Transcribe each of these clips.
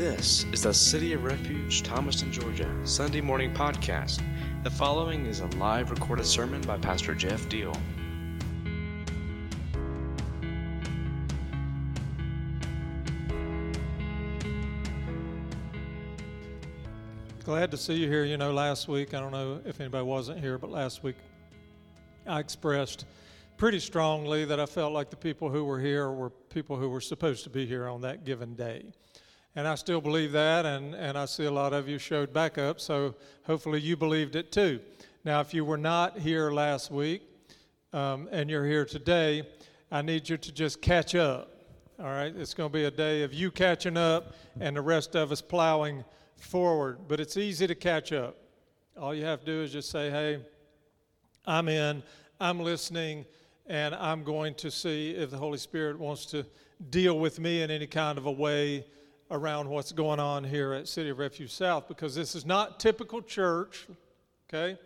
This is the City of Refuge, Thomaston, Georgia, Sunday morning podcast. The following is a live recorded sermon by Pastor Jeff Deal. Glad to see you here. You know, last week, I don't know if anybody wasn't here, but last week I expressed pretty strongly that I felt like the people who were here were people who were supposed to be here on that given day. And I still believe that, and, and I see a lot of you showed back up, so hopefully you believed it too. Now, if you were not here last week um, and you're here today, I need you to just catch up. All right? It's going to be a day of you catching up and the rest of us plowing forward. But it's easy to catch up. All you have to do is just say, hey, I'm in, I'm listening, and I'm going to see if the Holy Spirit wants to deal with me in any kind of a way around what's going on here at City of Refuge South because this is not typical church, okay?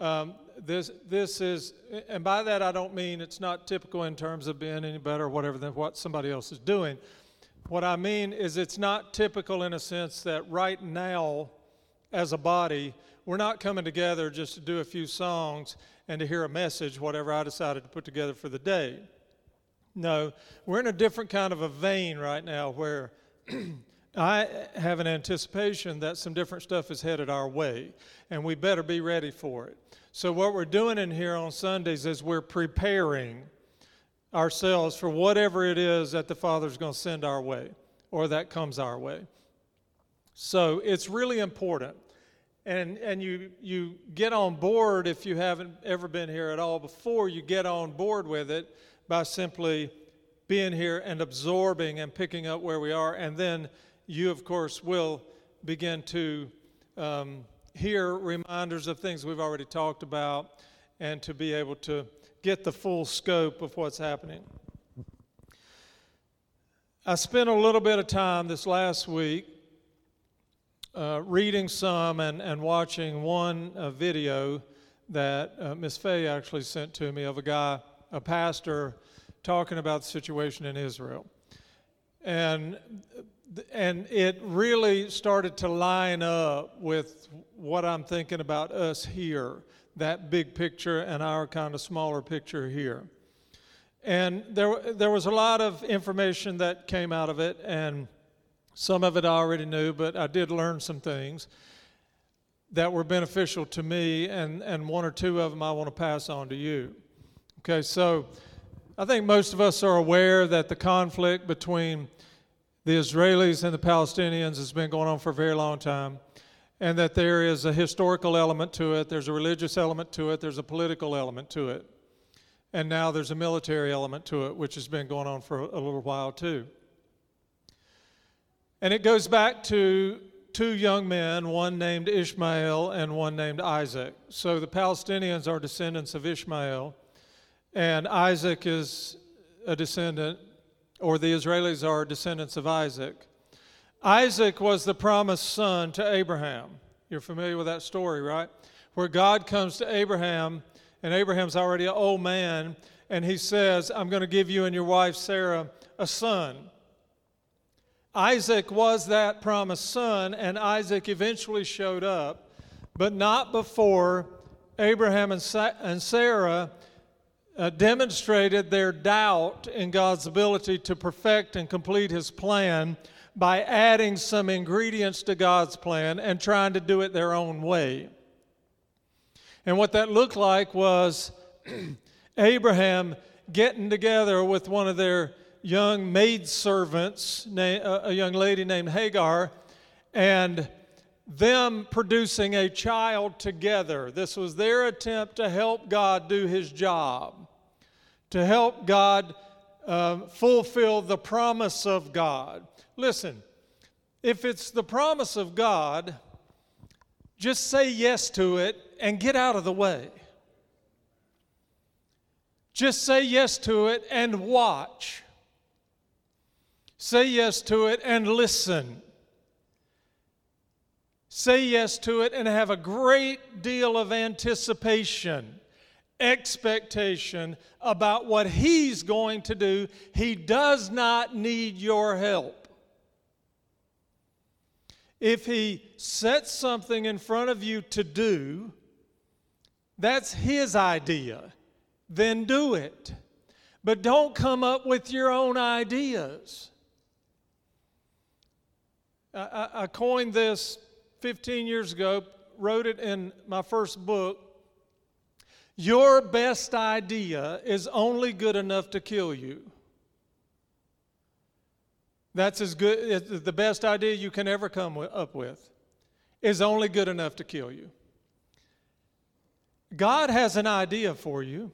Um, this, this is, and by that I don't mean it's not typical in terms of being any better or whatever than what somebody else is doing. What I mean is it's not typical in a sense that right now, as a body, we're not coming together just to do a few songs and to hear a message, whatever I decided to put together for the day. No, we're in a different kind of a vein right now where I have an anticipation that some different stuff is headed our way, and we better be ready for it. So, what we're doing in here on Sundays is we're preparing ourselves for whatever it is that the Father's going to send our way or that comes our way. So, it's really important. And, and you, you get on board if you haven't ever been here at all before, you get on board with it by simply being here and absorbing and picking up where we are. And then you, of course, will begin to um, hear reminders of things we've already talked about and to be able to get the full scope of what's happening. I spent a little bit of time this last week uh, reading some and, and watching one uh, video that uh, Miss Fay actually sent to me of a guy, a pastor talking about the situation in Israel. And, and it really started to line up with what I'm thinking about us here, that big picture and our kind of smaller picture here. And there, there was a lot of information that came out of it, and some of it I already knew, but I did learn some things that were beneficial to me, and, and one or two of them I want to pass on to you. Okay, so I think most of us are aware that the conflict between the Israelis and the Palestinians has been going on for a very long time, and that there is a historical element to it, there's a religious element to it, there's a political element to it, and now there's a military element to it, which has been going on for a little while too. And it goes back to two young men, one named Ishmael and one named Isaac. So the Palestinians are descendants of Ishmael and Isaac is a descendant, or the Israelis are descendants of Isaac. Isaac was the promised son to Abraham. You're familiar with that story, right? Where God comes to Abraham, and Abraham's already an old man, and he says, I'm going to give you and your wife Sarah a son. Isaac was that promised son, and Isaac eventually showed up, but not before Abraham and Sarah uh, demonstrated their doubt in God's ability to perfect and complete His plan by adding some ingredients to God's plan and trying to do it their own way. And what that looked like was Abraham getting together with one of their young maidservants, a young lady named Hagar, and them producing a child together. This was their attempt to help God do his job to help God uh, fulfill the promise of God. Listen, if it's the promise of God, just say yes to it and get out of the way. Just say yes to it and watch. Say yes to it and listen. Say yes to it and have a great deal of anticipation expectation about what He's going to do. He does not need your help. If He sets something in front of you to do, that's His idea. Then do it. But don't come up with your own ideas. I, I, coined this 15 years ago, wrote it in my first book. Your best idea is only good enough to kill you. That's as good, the best idea you can ever come up with is only good enough to kill you. God has an idea for you.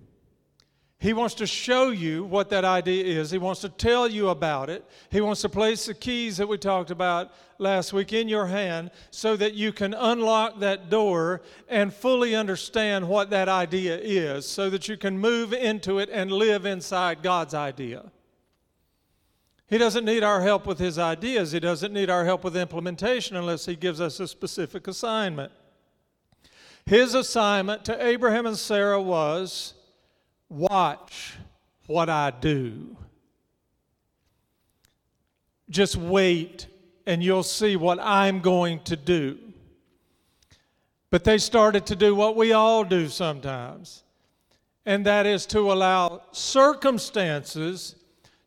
He wants to show you what that idea is. He wants to tell you about it. He wants to place the keys that we talked about last week in your hand so that you can unlock that door and fully understand what that idea is, so that you can move into it and live inside God's idea. He doesn't need our help with his ideas, he doesn't need our help with implementation unless he gives us a specific assignment. His assignment to Abraham and Sarah was watch what I do. Just wait and you'll see what I'm going to do. But they started to do what we all do sometimes, and that is to allow circumstances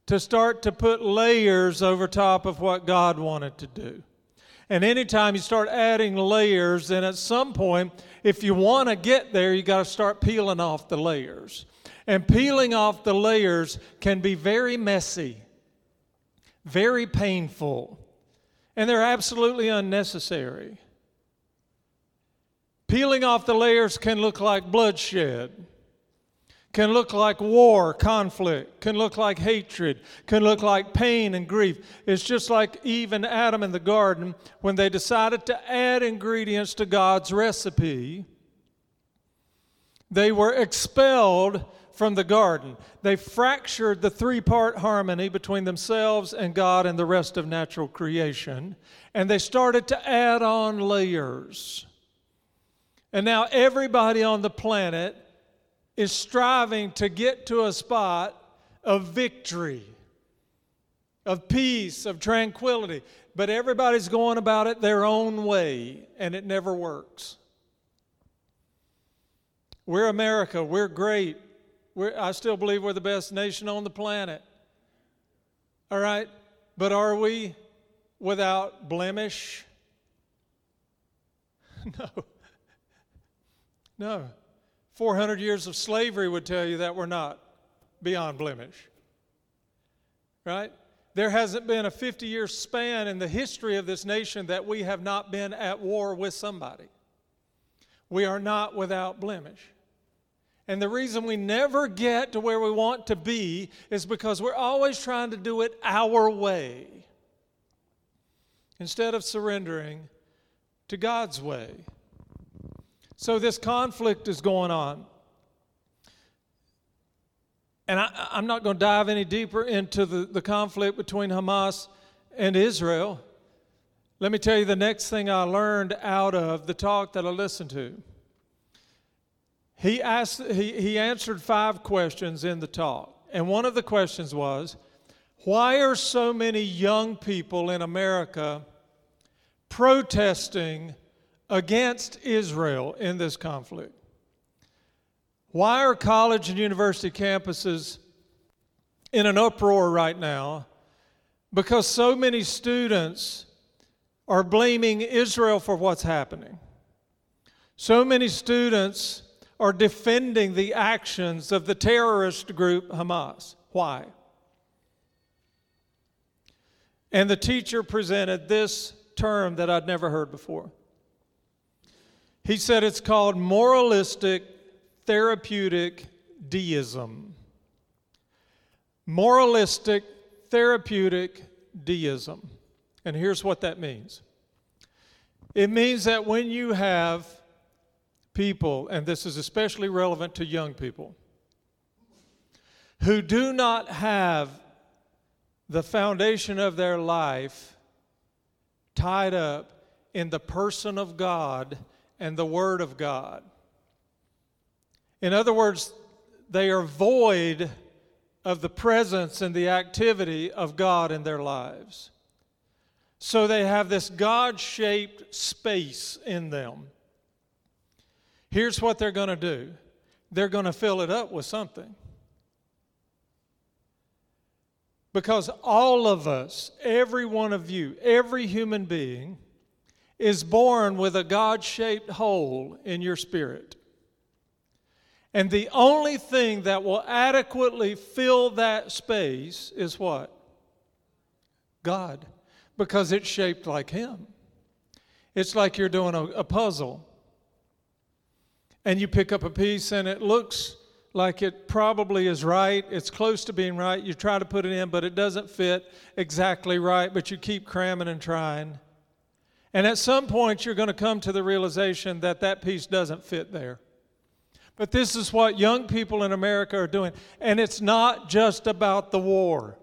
to start to put layers over top of what God wanted to do. And anytime you start adding layers, then at some point, if you want to get there, you got to start peeling off the layers. And peeling off the layers can be very messy, very painful, and they're absolutely unnecessary. Peeling off the layers can look like bloodshed, can look like war, conflict, can look like hatred, can look like pain and grief. It's just like Eve and Adam in the garden when they decided to add ingredients to God's recipe. They were expelled from the garden. They fractured the three part harmony between themselves and God and the rest of natural creation, and they started to add on layers. And now everybody on the planet is striving to get to a spot of victory, of peace, of tranquility. But everybody's going about it their own way, and it never works. We're America. We're great. We're, I still believe we're the best nation on the planet. All right? But are we without blemish? no. No. 400 years of slavery would tell you that we're not beyond blemish. Right? There hasn't been a 50 year span in the history of this nation that we have not been at war with somebody. We are not without blemish. And the reason we never get to where we want to be is because we're always trying to do it our way instead of surrendering to God's way. So this conflict is going on. And I, am not going to dive any deeper into the, the conflict between Hamas and Israel. Let me tell you the next thing I learned out of the talk that I listened to. He, asked, he, he answered five questions in the talk. And one of the questions was why are so many young people in America protesting against Israel in this conflict? Why are college and university campuses in an uproar right now? Because so many students are blaming Israel for what's happening. So many students are defending the actions of the terrorist group Hamas. Why? And the teacher presented this term that I'd never heard before. He said it's called moralistic therapeutic deism. Moralistic therapeutic deism. And here's what that means it means that when you have people, and this is especially relevant to young people, who do not have the foundation of their life tied up in the person of God and the Word of God. In other words, they are void of the presence and the activity of God in their lives. So they have this God shaped space in them. Here's what they're going to do they're going to fill it up with something. Because all of us, every one of you, every human being, is born with a God shaped hole in your spirit. And the only thing that will adequately fill that space is what? God, because it's shaped like Him. It's like you're doing a, a puzzle and you pick up a piece and it looks like it probably is right. It's close to being right. You try to put it in, but it doesn't fit exactly right, but you keep cramming and trying. And at some point, you're going to come to the realization that that piece doesn't fit there. But this is what young people in America are doing. And it's not just about the war,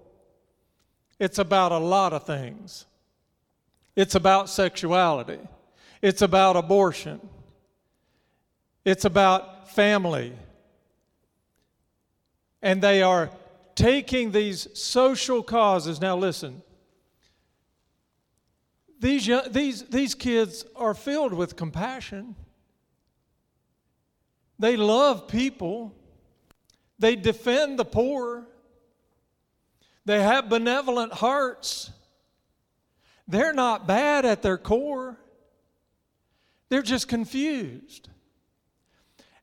it's about a lot of things. It's about sexuality, it's about abortion, it's about family. And they are taking these social causes. Now, listen. These, young, these, these kids are filled with compassion. They love people. They defend the poor. They have benevolent hearts. They're not bad at their core. They're just confused.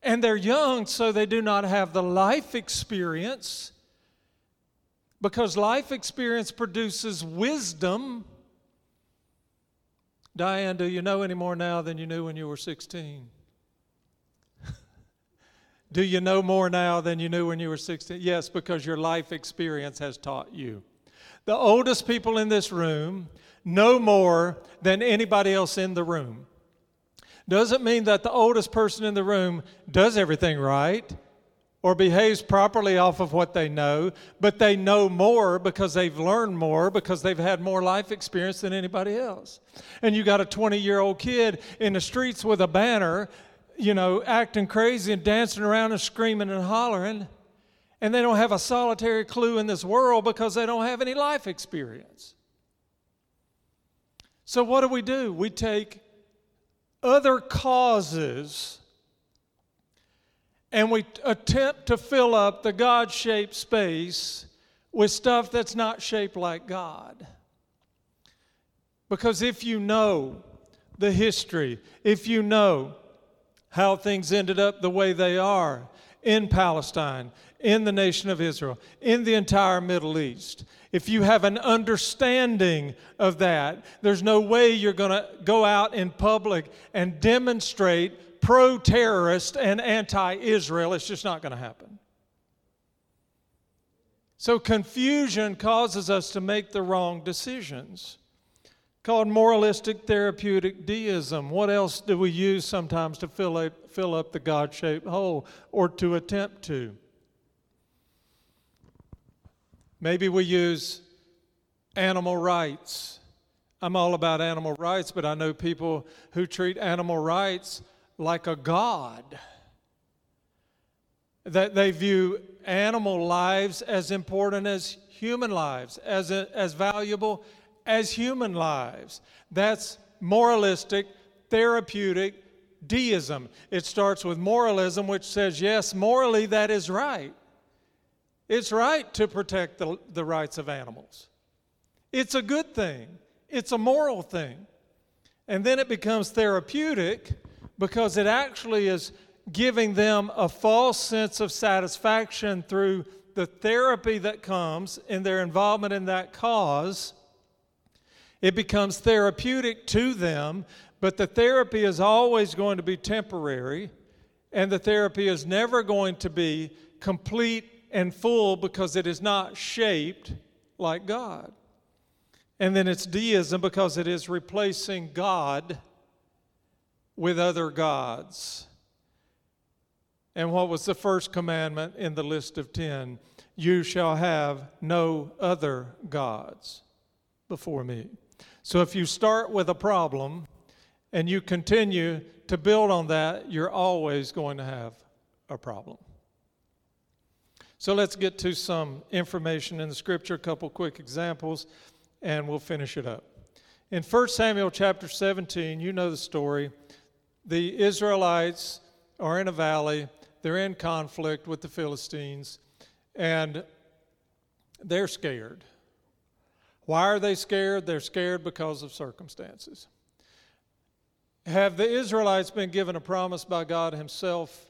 And they're young, so they do not have the life experience because life experience produces wisdom. Diane, do you know any more now than you knew when you were 16? do you know more now than you knew when you were 16? Yes, because your life experience has taught you. The oldest people in this room know more than anybody else in the room doesn't mean that the oldest person in the room does everything right or behaves properly off of what they know, but they know more because they've learned more because they've had more life experience than anybody else. And you got a 20 year old kid in the streets with a banner, you know, acting crazy and dancing around and screaming and hollering, and they don't have a solitary clue in this world because they don't have any life experience. So, what do we do? We take other causes and we attempt to fill up the God shaped space with stuff that's not shaped like God. Because if you know the history, if you know how things ended up the way they are in Palestine, in the nation of Israel, in the entire Middle East, if you have an understanding of that, there's no way you're going to go out in public and demonstrate pro terrorist and anti Israel. It's just not going to happen. So, confusion causes us to make the wrong decisions. Called moralistic therapeutic deism. What else do we use sometimes to fill up, fill up the God shaped hole or to attempt to? Maybe we use animal rights. I'm all about animal rights, but I know people who treat animal rights like a god. That they view animal lives as important as human lives, as, a, as valuable as human lives. That's moralistic, therapeutic deism. It starts with moralism, which says, yes, morally that is right. It's right to protect the, the rights of animals. It's a good thing, it's a moral thing. And then it becomes therapeutic because it actually is giving them a false sense of satisfaction through the therapy that comes in their involvement in that cause. It becomes therapeutic to them, but the therapy is always going to be temporary, and the therapy is never going to be complete and full because it is not shaped like God. And then it's deism because it is replacing God with other gods. And what was the first commandment in the list of ten? You shall have no other gods before me. So if you start with a problem and you continue to build on that, you're always going to have a problem. So let's get to some information in the scripture, a couple quick examples, and we'll finish it up. In 1 Samuel chapter 17, you know the story. The Israelites are in a valley, they're in conflict with the Philistines, and they're scared. Why are they scared? They're scared because of circumstances. Have the Israelites been given a promise by God Himself,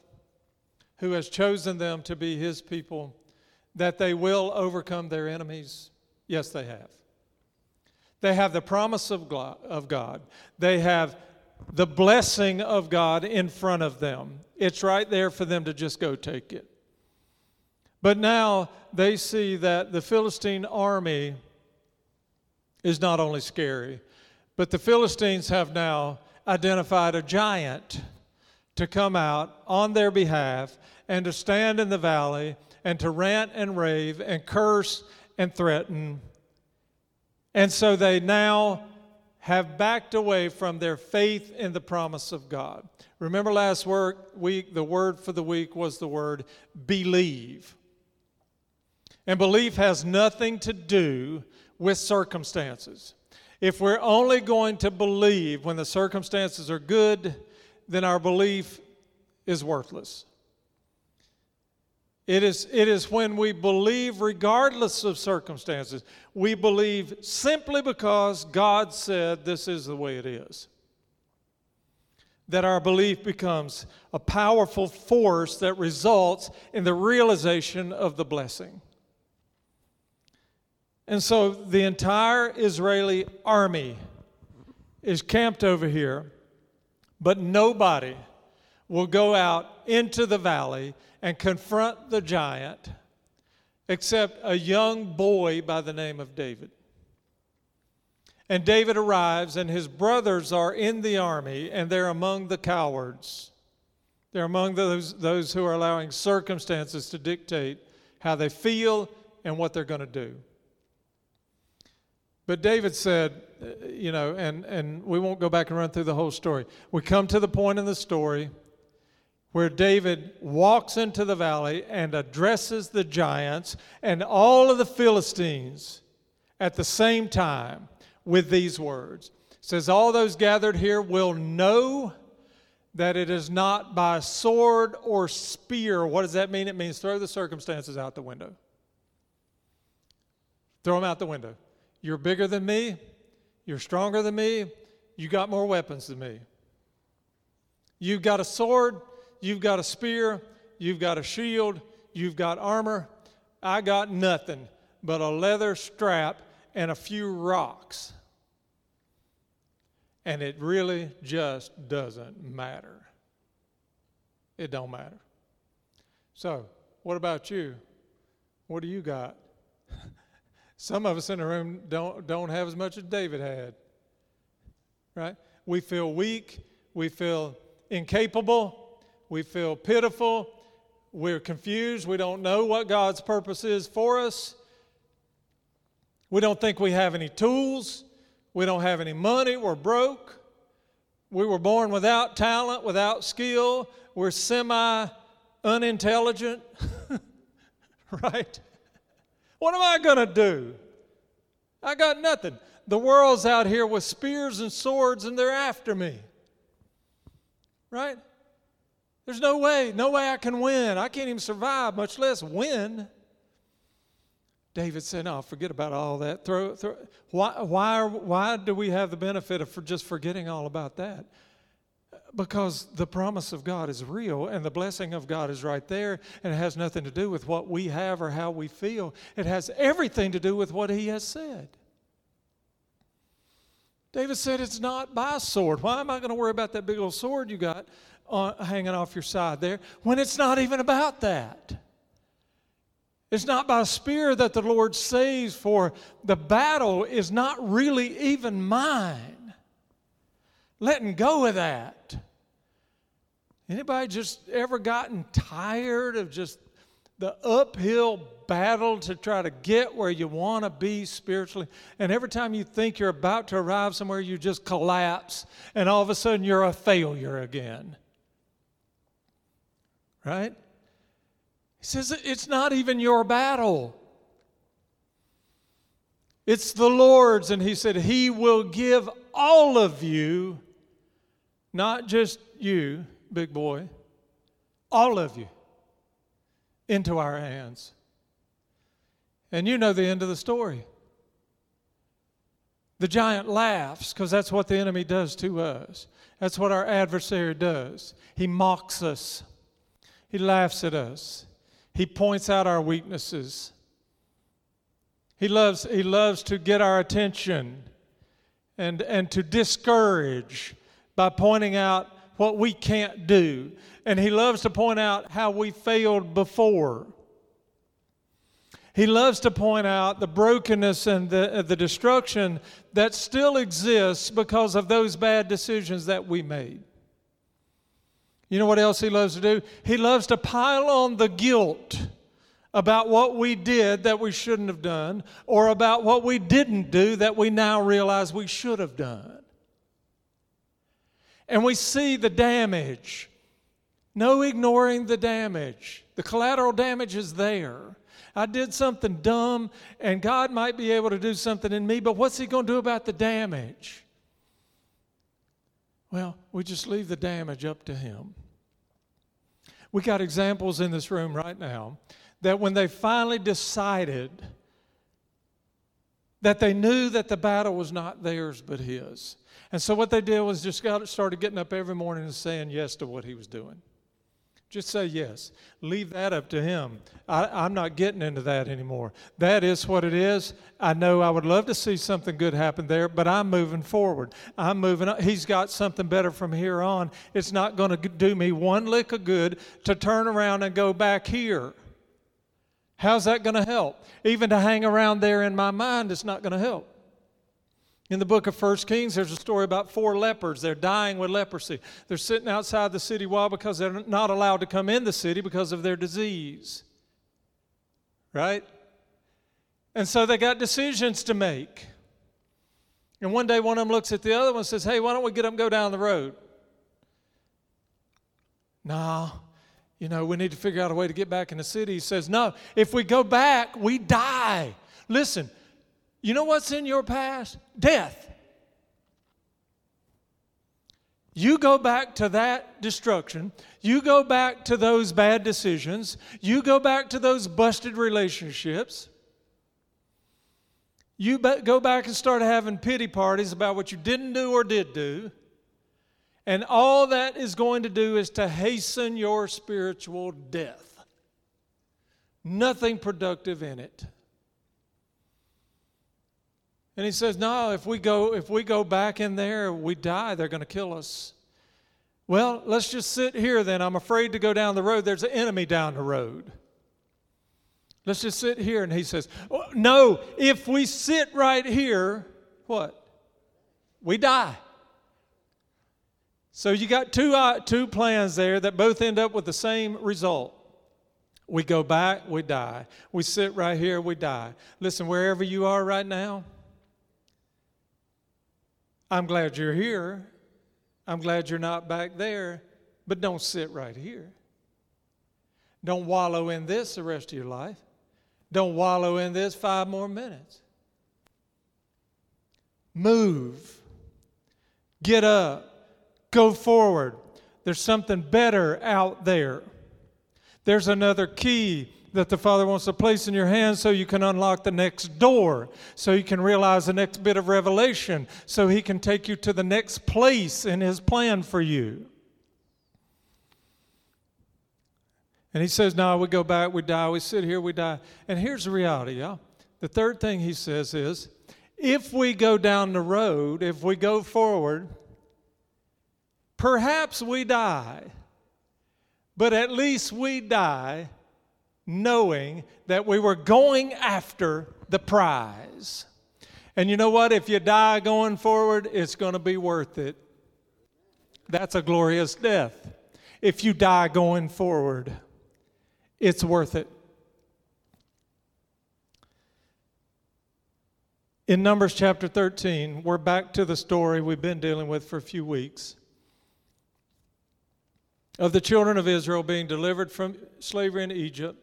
who has chosen them to be His people, that they will overcome their enemies? Yes, they have. They have the promise of God. They have the blessing of God in front of them. It's right there for them to just go take it. But now they see that the Philistine army is not only scary, but the Philistines have now identified a giant to come out on their behalf and to stand in the valley and to rant and rave and curse and threaten. And so they now have backed away from their faith in the promise of God. Remember last week, the word for the week was the word believe. And belief has nothing to do with circumstances. If we're only going to believe when the circumstances are good, then our belief is worthless. It is, it is when we believe regardless of circumstances. We believe simply because God said this is the way it is. That our belief becomes a powerful force that results in the realization of the blessing. And so the entire Israeli army is camped over here, but nobody will go out into the valley and confront the giant except a young boy by the name of David. And David arrives, and his brothers are in the army, and they're among the cowards. They're among those, those who are allowing circumstances to dictate how they feel and what they're going to do. But David said, uh, you know, and, and we won't go back and run through the whole story. We come to the point in the story where David walks into the valley and addresses the giants and all of the Philistines at the same time with these words. It says, All those gathered here will know that it is not by sword or spear. What does that mean? It means throw the circumstances out the window. Throw them out the window. You're bigger than me. You're stronger than me. You got more weapons than me. You've got a sword. You've got a spear. You've got a shield. You've got armor. I got nothing but a leather strap and a few rocks. And it really just doesn't matter. It don't matter. So, what about you? What do you got? Some of us in the room don't, don't have as much as David had. Right? We feel weak. We feel incapable. We feel pitiful. We're confused. We don't know what God's purpose is for us. We don't think we have any tools. We don't have any money. We're broke. We were born without talent, without skill. We're semi unintelligent. right? What am I going to do? I got nothing. The world's out here with spears and swords and they're after me. Right? There's no way, no way I can win. I can't even survive, much less win. David said, No, forget about all that. Throw, throw. Why, why, are, why do we have the benefit of for just forgetting all about that? Because the promise of God is real and the blessing of God is right there, and it has nothing to do with what we have or how we feel. It has everything to do with what He has said. David said, It's not by sword. Why am I going to worry about that big old sword you got uh, hanging off your side there when it's not even about that? It's not by spear that the Lord saves, for the battle is not really even mine. Letting go of that. Anybody just ever gotten tired of just the uphill battle to try to get where you want to be spiritually? And every time you think you're about to arrive somewhere, you just collapse, and all of a sudden you're a failure again. Right? He says it's not even your battle. It's the Lord's. And he said, He will give all of you, not just you, big boy, all of you, into our hands. And you know the end of the story. The giant laughs because that's what the enemy does to us. That's what our adversary does. He mocks us, he laughs at us, he points out our weaknesses. He loves, he loves to get our attention and, and to discourage by pointing out what we can't do. And he loves to point out how we failed before. He loves to point out the brokenness and the, uh, the destruction that still exists because of those bad decisions that we made. You know what else he loves to do? He loves to pile on the guilt about what we did that we shouldn't have done, or about what we didn't do that we now realize we should have done. And we see the damage. No ignoring the damage. The collateral damage is there. I did something dumb, and God might be able to do something in me, but what's He going to do about the damage? Well, we just leave the damage up to Him. We got examples in this room right now that when they finally decided that they knew that the battle was not theirs but His. And so what they did was just got started getting up every morning and saying yes to what He was doing. Just say yes. Leave that up to him. I, am not getting into that anymore. That is what it is. I know I would love to see something good happen there, but I'm moving forward. I'm moving. He's got something better from here on. It's not going to do me one lick of good to turn around and go back here. How's that going to help? Even to hang around there in my mind, it's not going to help. In the book of First Kings, there's a story about four lepers. They're dying with leprosy. They're sitting outside the city wall because they're not allowed to come in the city because of their disease. Right? And so they got decisions to make. And one day one of them looks at the other one and says, Hey, why don't we get up and go down the road? No, you know, we need to figure out a way to get back in the city. He says, No, if we go back, we die. Listen, you know what's in your past? Death. You go back to that destruction. You go back to those bad decisions. You go back to those busted relationships. You go back and start having pity parties about what you didn't do or did do. And all that is going to do is to hasten your spiritual death. Nothing productive in it. And he says, No, if we go, if we go back in there, we die, they're going to kill us. Well, let's just sit here then. I'm afraid to go down the road. There's an enemy down the road. Let's just sit here. And he says, oh, No, if we sit right here, what? We die. So you got two, uh, two plans there that both end up with the same result. We go back, we die. We sit right here, we die. Listen, wherever you are right now, I'm glad you're here. I'm glad you're not back there, but don't sit right here. Don't wallow in this the rest of your life. Don't wallow in this five more minutes. Move. Get up. Go forward. There's something better out there. There's another key that the Father wants to place in your hands so you can unlock the next door, so you can realize the next bit of revelation, so He can take you to the next place in His plan for you. And He says, Now we go back, we die, we sit here, we die. And here's the reality, y'all. The third thing He says is, if we go down the road, if we go forward, perhaps we die, but at least we die knowing that we were going after the prize. And you know what? If you die going forward, it's going to be worth it. That's a glorious death. If you die going forward, it's worth it. In Numbers chapter 13, we're back to the story we've been dealing with for a few weeks of the children of Israel being delivered from slavery in Egypt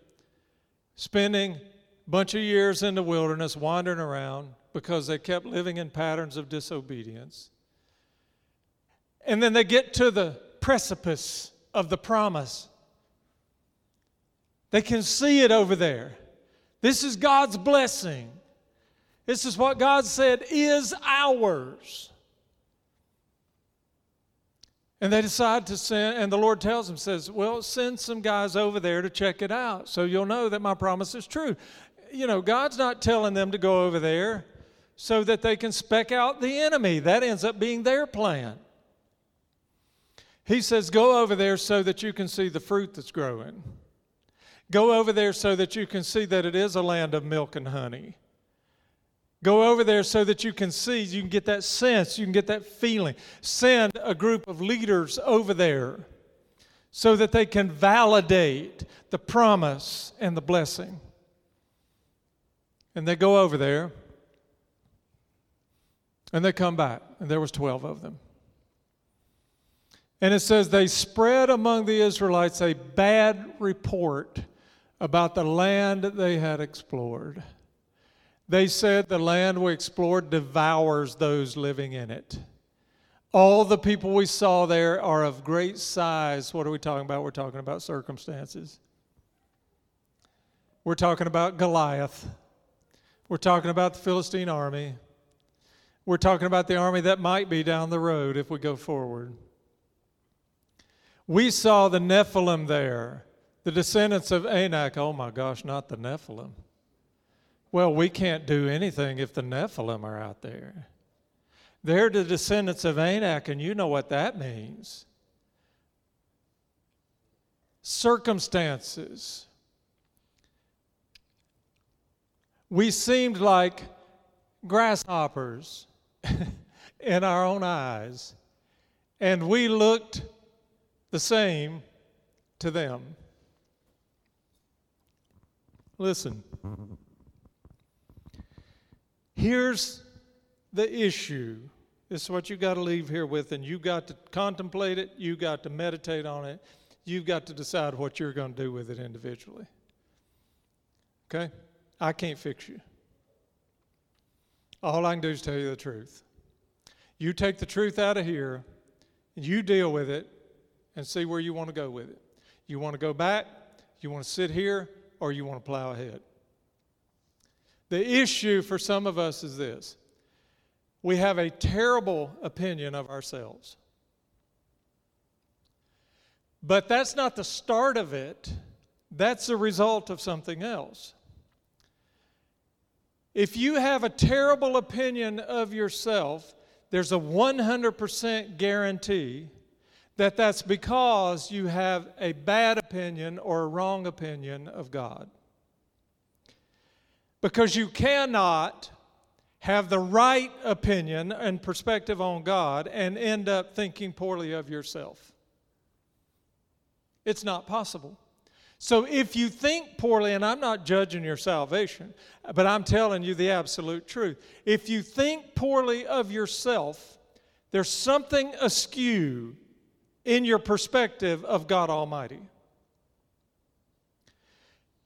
spending a bunch of years in the wilderness wandering around, because they kept living in patterns of disobedience. And then they get to the precipice of the promise. They can see it over there. This is God's blessing. This is what God said is ours. And they decide to send, and the Lord tells them, says, Well, send some guys over there to check it out so you'll know that my promise is true. You know, God's not telling them to go over there so that they can spec out the enemy. That ends up being their plan. He says, Go over there so that you can see the fruit that's growing. Go over there so that you can see that it is a land of milk and honey. Go over there so that you can see, you can get that sense, you can get that feeling. Send a group of leaders over there so that they can validate the promise and the blessing. And they go over there and they come back, and there was 12 of them. And it says they spread among the Israelites a bad report about the land that they had explored. They said the land we explored devours those living in it. All the people we saw there are of great size. What are we talking about? We're talking about circumstances. We're talking about Goliath. We're talking about the Philistine army. We're talking about the army that might be down the road if we go forward. We saw the Nephilim there, the descendants of Anak. Oh my gosh, not the Nephilim. Well, we can't do anything if the Nephilim are out there. They're the descendants of Anak, and you know what that means. Circumstances. We seemed like grasshoppers in our own eyes, and we looked the same to them. Listen. Here's the issue. This is what you got to leave here with, and you got to contemplate it, you got to meditate on it, you've got to decide what you're going to do with it individually. Okay? I can't fix you. All I can do is tell you the truth. You take the truth out of here, you deal with it, and see where you want to go with it. You want to go back, you want to sit here, or you want to plow ahead. The issue for some of us is this we have a terrible opinion of ourselves. But that's not the start of it, that's the result of something else. If you have a terrible opinion of yourself, there's a 100% guarantee that that's because you have a bad opinion or a wrong opinion of God. Because you cannot have the right opinion and perspective on God and end up thinking poorly of yourself. It's not possible. So if you think poorly, and I'm not judging your salvation, but I'm telling you the absolute truth. If you think poorly of yourself, there's something askew in your perspective of God Almighty.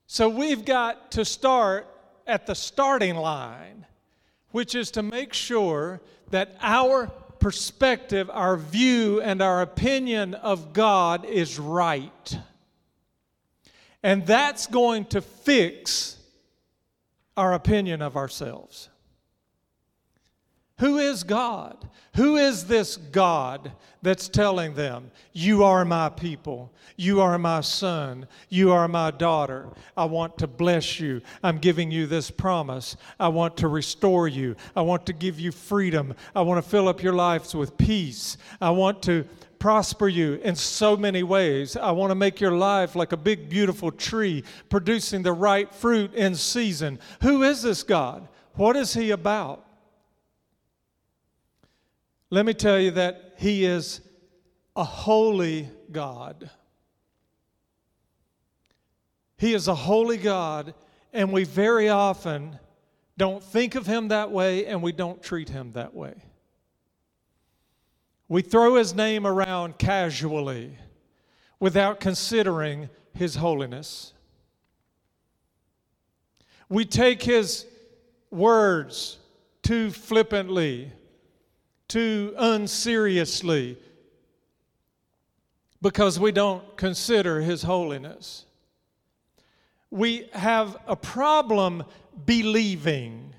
So we've got to start at the starting line, which is to make sure that our perspective, our view, and our opinion of God is right. And that's going to fix our opinion of ourselves. Who is God? Who is this God that's telling them, You are my people, you are my son, you are my daughter. I want to bless you. I'm giving you this promise. I want to restore you. I want to give you freedom. I want to fill up your lives with peace. I want to prosper you in so many ways. I want to make your life like a big, beautiful tree producing the right fruit in season. Who is this God? What is He about? Let me tell you that He is a holy God. He is a holy God, and we very often don't think of Him that way and we don't treat Him that way. We throw His name around casually without considering His holiness. We take His words too flippantly, too unseriously, because we don't consider His holiness. We have a problem believing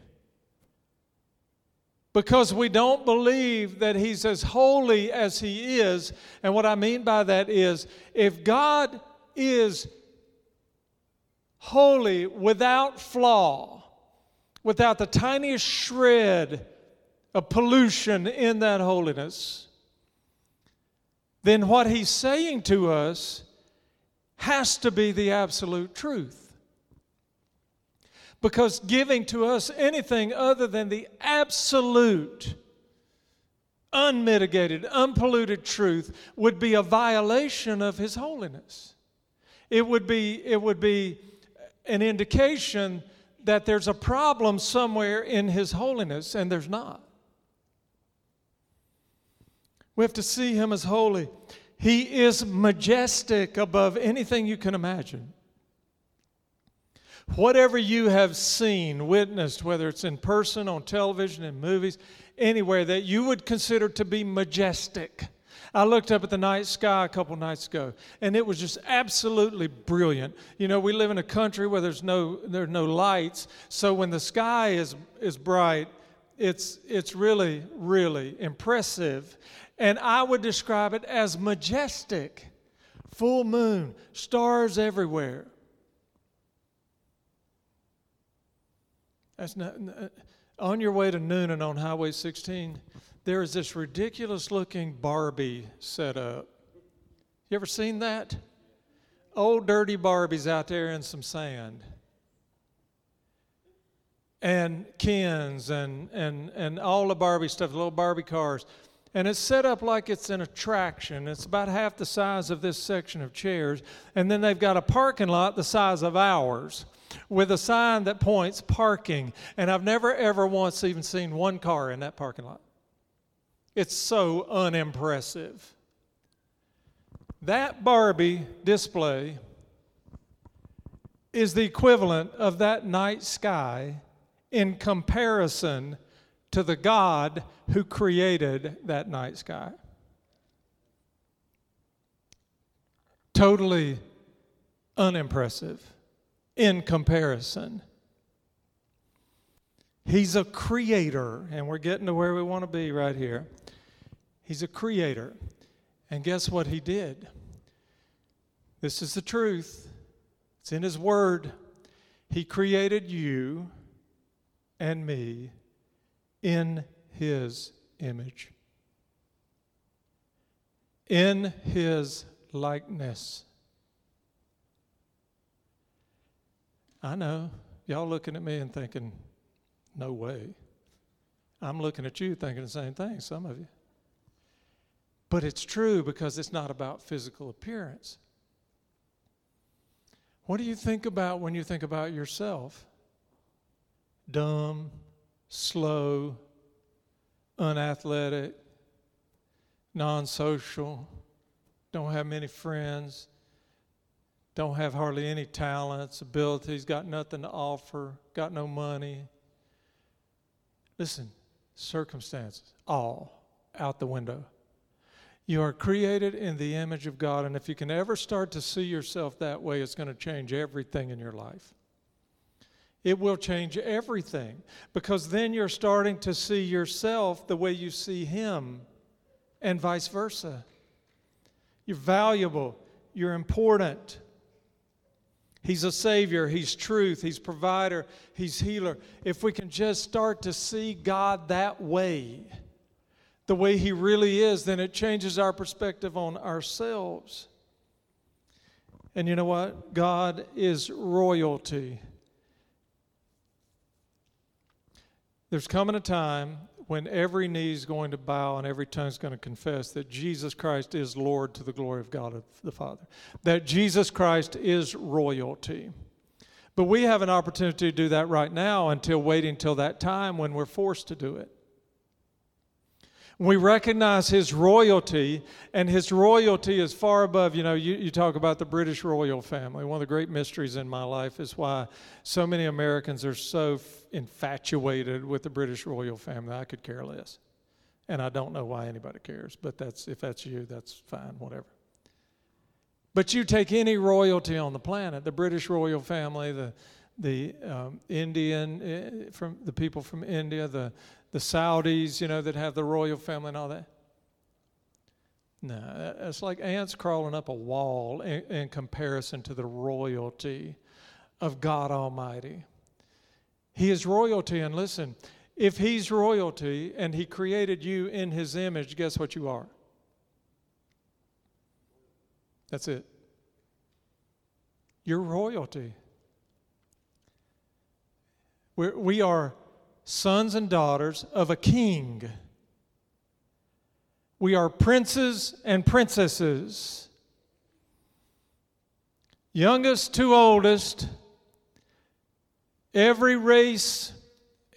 because we don't believe that He's as holy as He is. And what I mean by that is if God is holy without flaw, without the tiniest shred of pollution in that holiness, then what He's saying to us has to be the absolute truth. Because giving to us anything other than the absolute, unmitigated, unpolluted truth would be a violation of His holiness. It would be, it would be an indication that there's a problem somewhere in His holiness, and there's not. We have to see Him as holy. He is majestic above anything you can imagine. Whatever you have seen, witnessed, whether it's in person, on television, in movies, anywhere that you would consider to be majestic. I looked up at the night sky a couple nights ago, and it was just absolutely brilliant. You know, we live in a country where there's no there's no lights, so when the sky is is bright, it's it's really really impressive, and I would describe it as majestic. Full moon, stars everywhere. That's not, uh, on your way to Noonan on Highway 16, there is this ridiculous looking Barbie set up. You ever seen that? Old dirty Barbies out there in some sand. And Kens and, and, and all the Barbie stuff, little Barbie cars. And it's set up like it's an attraction. It's about half the size of this section of chairs. And then they've got a parking lot the size of ours with a sign that points parking. And I've never, ever once even seen one car in that parking lot. It's so unimpressive. That Barbie display is the equivalent of that night sky in comparison to the God who created that night sky. Totally unimpressive in comparison. He's a creator, and we're getting to where we want to be right here. He's a creator. And guess what he did? This is the truth, it's in his word. He created you and me in his image, in his likeness. I know. Y'all looking at me and thinking, no way. I'm looking at you thinking the same thing, some of you. But it's true because it's not about physical appearance. What do you think about when you think about yourself? Dumb, slow, unathletic, non social, don't have many friends, don't have hardly any talents, abilities, got nothing to offer, got no money. Listen, circumstances, all out the window. You are created in the image of God, and if you can ever start to see yourself that way, it's going to change everything in your life. It will change everything because then you're starting to see yourself the way you see Him, and vice versa. You're valuable, you're important. He's a Savior, He's truth, He's provider, He's healer. If we can just start to see God that way, the way He really is, then it changes our perspective on ourselves. And you know what? God is royalty. There's coming a time when every knee is going to bow and every tongue is going to confess that Jesus Christ is Lord to the glory of God the Father, that Jesus Christ is royalty. But we have an opportunity to do that right now until waiting until that time when we're forced to do it. We recognize his royalty, and his royalty is far above. You know, you, you talk about the British royal family. One of the great mysteries in my life is why so many Americans are so f- infatuated with the British royal family. I could care less. And I don't know why anybody cares, but that's, if that's you, that's fine, whatever. But you take any royalty on the planet, the British royal family, the, the um, Indian, uh, from the people from India, the, the Saudis, you know, that have the royal family and all that. No, uh, it's like ants crawling up a wall in, in comparison to the royalty of God Almighty. He is royalty, and listen, if He's royalty and He created you in His image, guess what you are? That's it. You're royalty. We're, we are sons and daughters of a king. We are princes and princesses. Youngest to oldest, every race,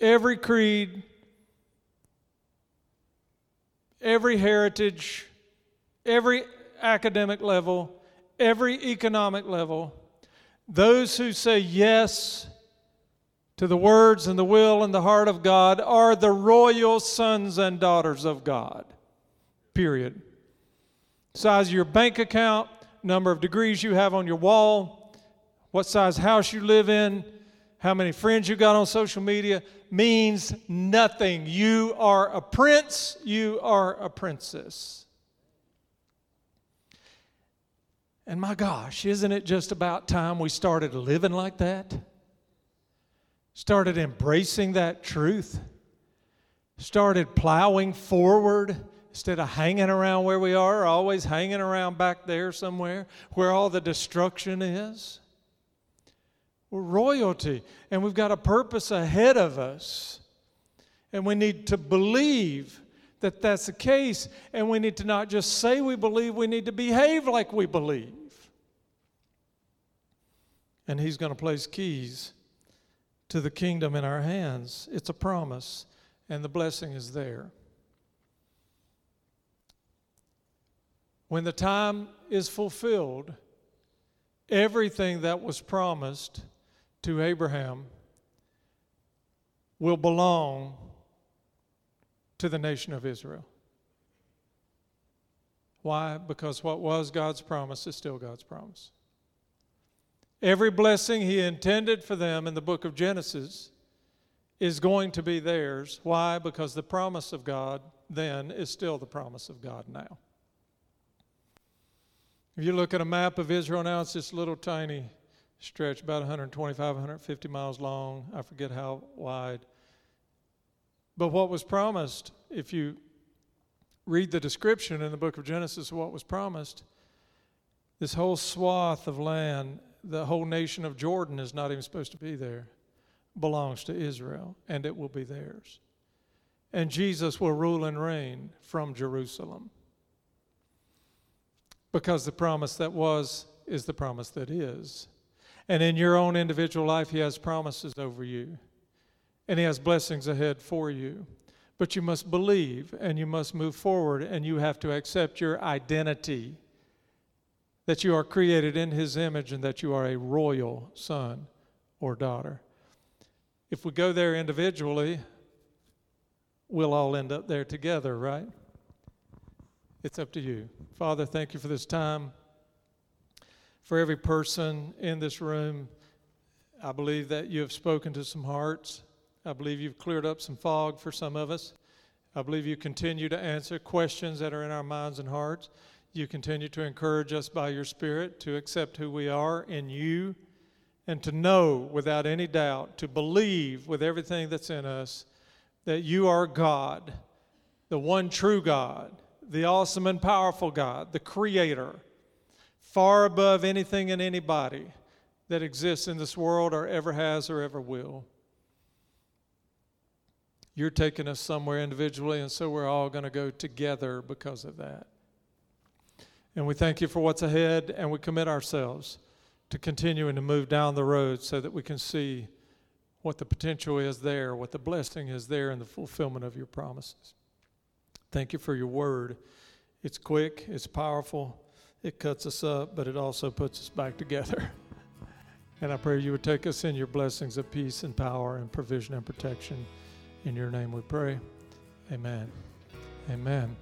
every creed, every heritage, every academic level, every economic level, those who say yes to the words and the will and the heart of God are the royal sons and daughters of God. Period. Size of your bank account, number of degrees you have on your wall, what size house you live in, how many friends you got on social media means nothing. You are a prince, you are a princess. And my gosh, isn't it just about time we started living like that? Started embracing that truth, started plowing forward instead of hanging around where we are, always hanging around back there somewhere where all the destruction is. We're royalty, and we've got a purpose ahead of us. And we need to believe that that's the case. And we need to not just say we believe, we need to behave like we believe. And He's going to place keys to the kingdom in our hands. It's a promise, and the blessing is there. When the time is fulfilled, everything that was promised to Abraham will belong to the nation of Israel. Why? Because what was God's promise is still God's promise. Every blessing He intended for them in the book of Genesis is going to be theirs. Why? Because the promise of God then is still the promise of God now. If you look at a map of Israel now, it's this little tiny stretch, about 125, 150 miles long. I forget how wide. But what was promised, if you read the description in the book of Genesis of what was promised, this whole swath of land the whole nation of Jordan is not even supposed to be there, belongs to Israel, and it will be theirs. And Jesus will rule and reign from Jerusalem. Because the promise that was is the promise that is. And in your own individual life, He has promises over you, and He has blessings ahead for you. But you must believe and you must move forward, and you have to accept your identity that you are created in his image and that you are a royal son or daughter. If we go there individually, we'll all end up there together, right? It's up to you. Father, thank you for this time. For every person in this room, I believe that you have spoken to some hearts. I believe you've cleared up some fog for some of us. I believe you continue to answer questions that are in our minds and hearts. You continue to encourage us by your Spirit to accept who we are in you and to know without any doubt, to believe with everything that's in us that you are God, the one true God, the awesome and powerful God, the Creator, far above anything and anybody that exists in this world or ever has or ever will. You're taking us somewhere individually, and so we're all going to go together because of that. And we thank you for what's ahead, and we commit ourselves to continuing to move down the road so that we can see what the potential is there, what the blessing is there in the fulfillment of your promises. Thank you for your word. It's quick, it's powerful, it cuts us up, but it also puts us back together. and I pray you would take us in your blessings of peace and power and provision and protection. In your name we pray. Amen. Amen.